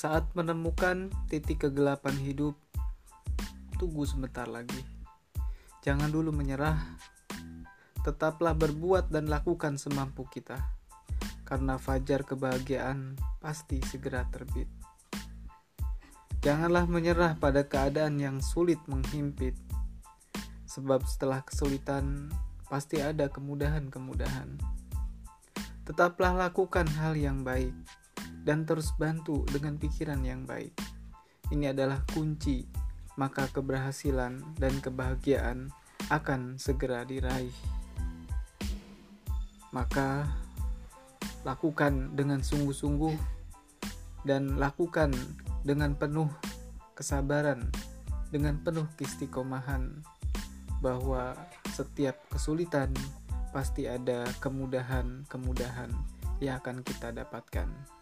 Saat menemukan titik kegelapan hidup, tunggu sebentar lagi. Jangan dulu menyerah. Tetaplah berbuat dan lakukan semampu kita. Karena fajar kebahagiaan pasti segera terbit. Janganlah menyerah pada keadaan yang sulit menghimpit. Sebab setelah kesulitan pasti ada kemudahan-kemudahan. Tetaplah lakukan hal yang baik dan terus bantu dengan pikiran yang baik. Ini adalah kunci, maka keberhasilan dan kebahagiaan akan segera diraih. Maka lakukan dengan sungguh-sungguh dan lakukan dengan penuh kesabaran, dengan penuh keistiqomahan bahwa setiap kesulitan pasti ada kemudahan-kemudahan yang akan kita dapatkan.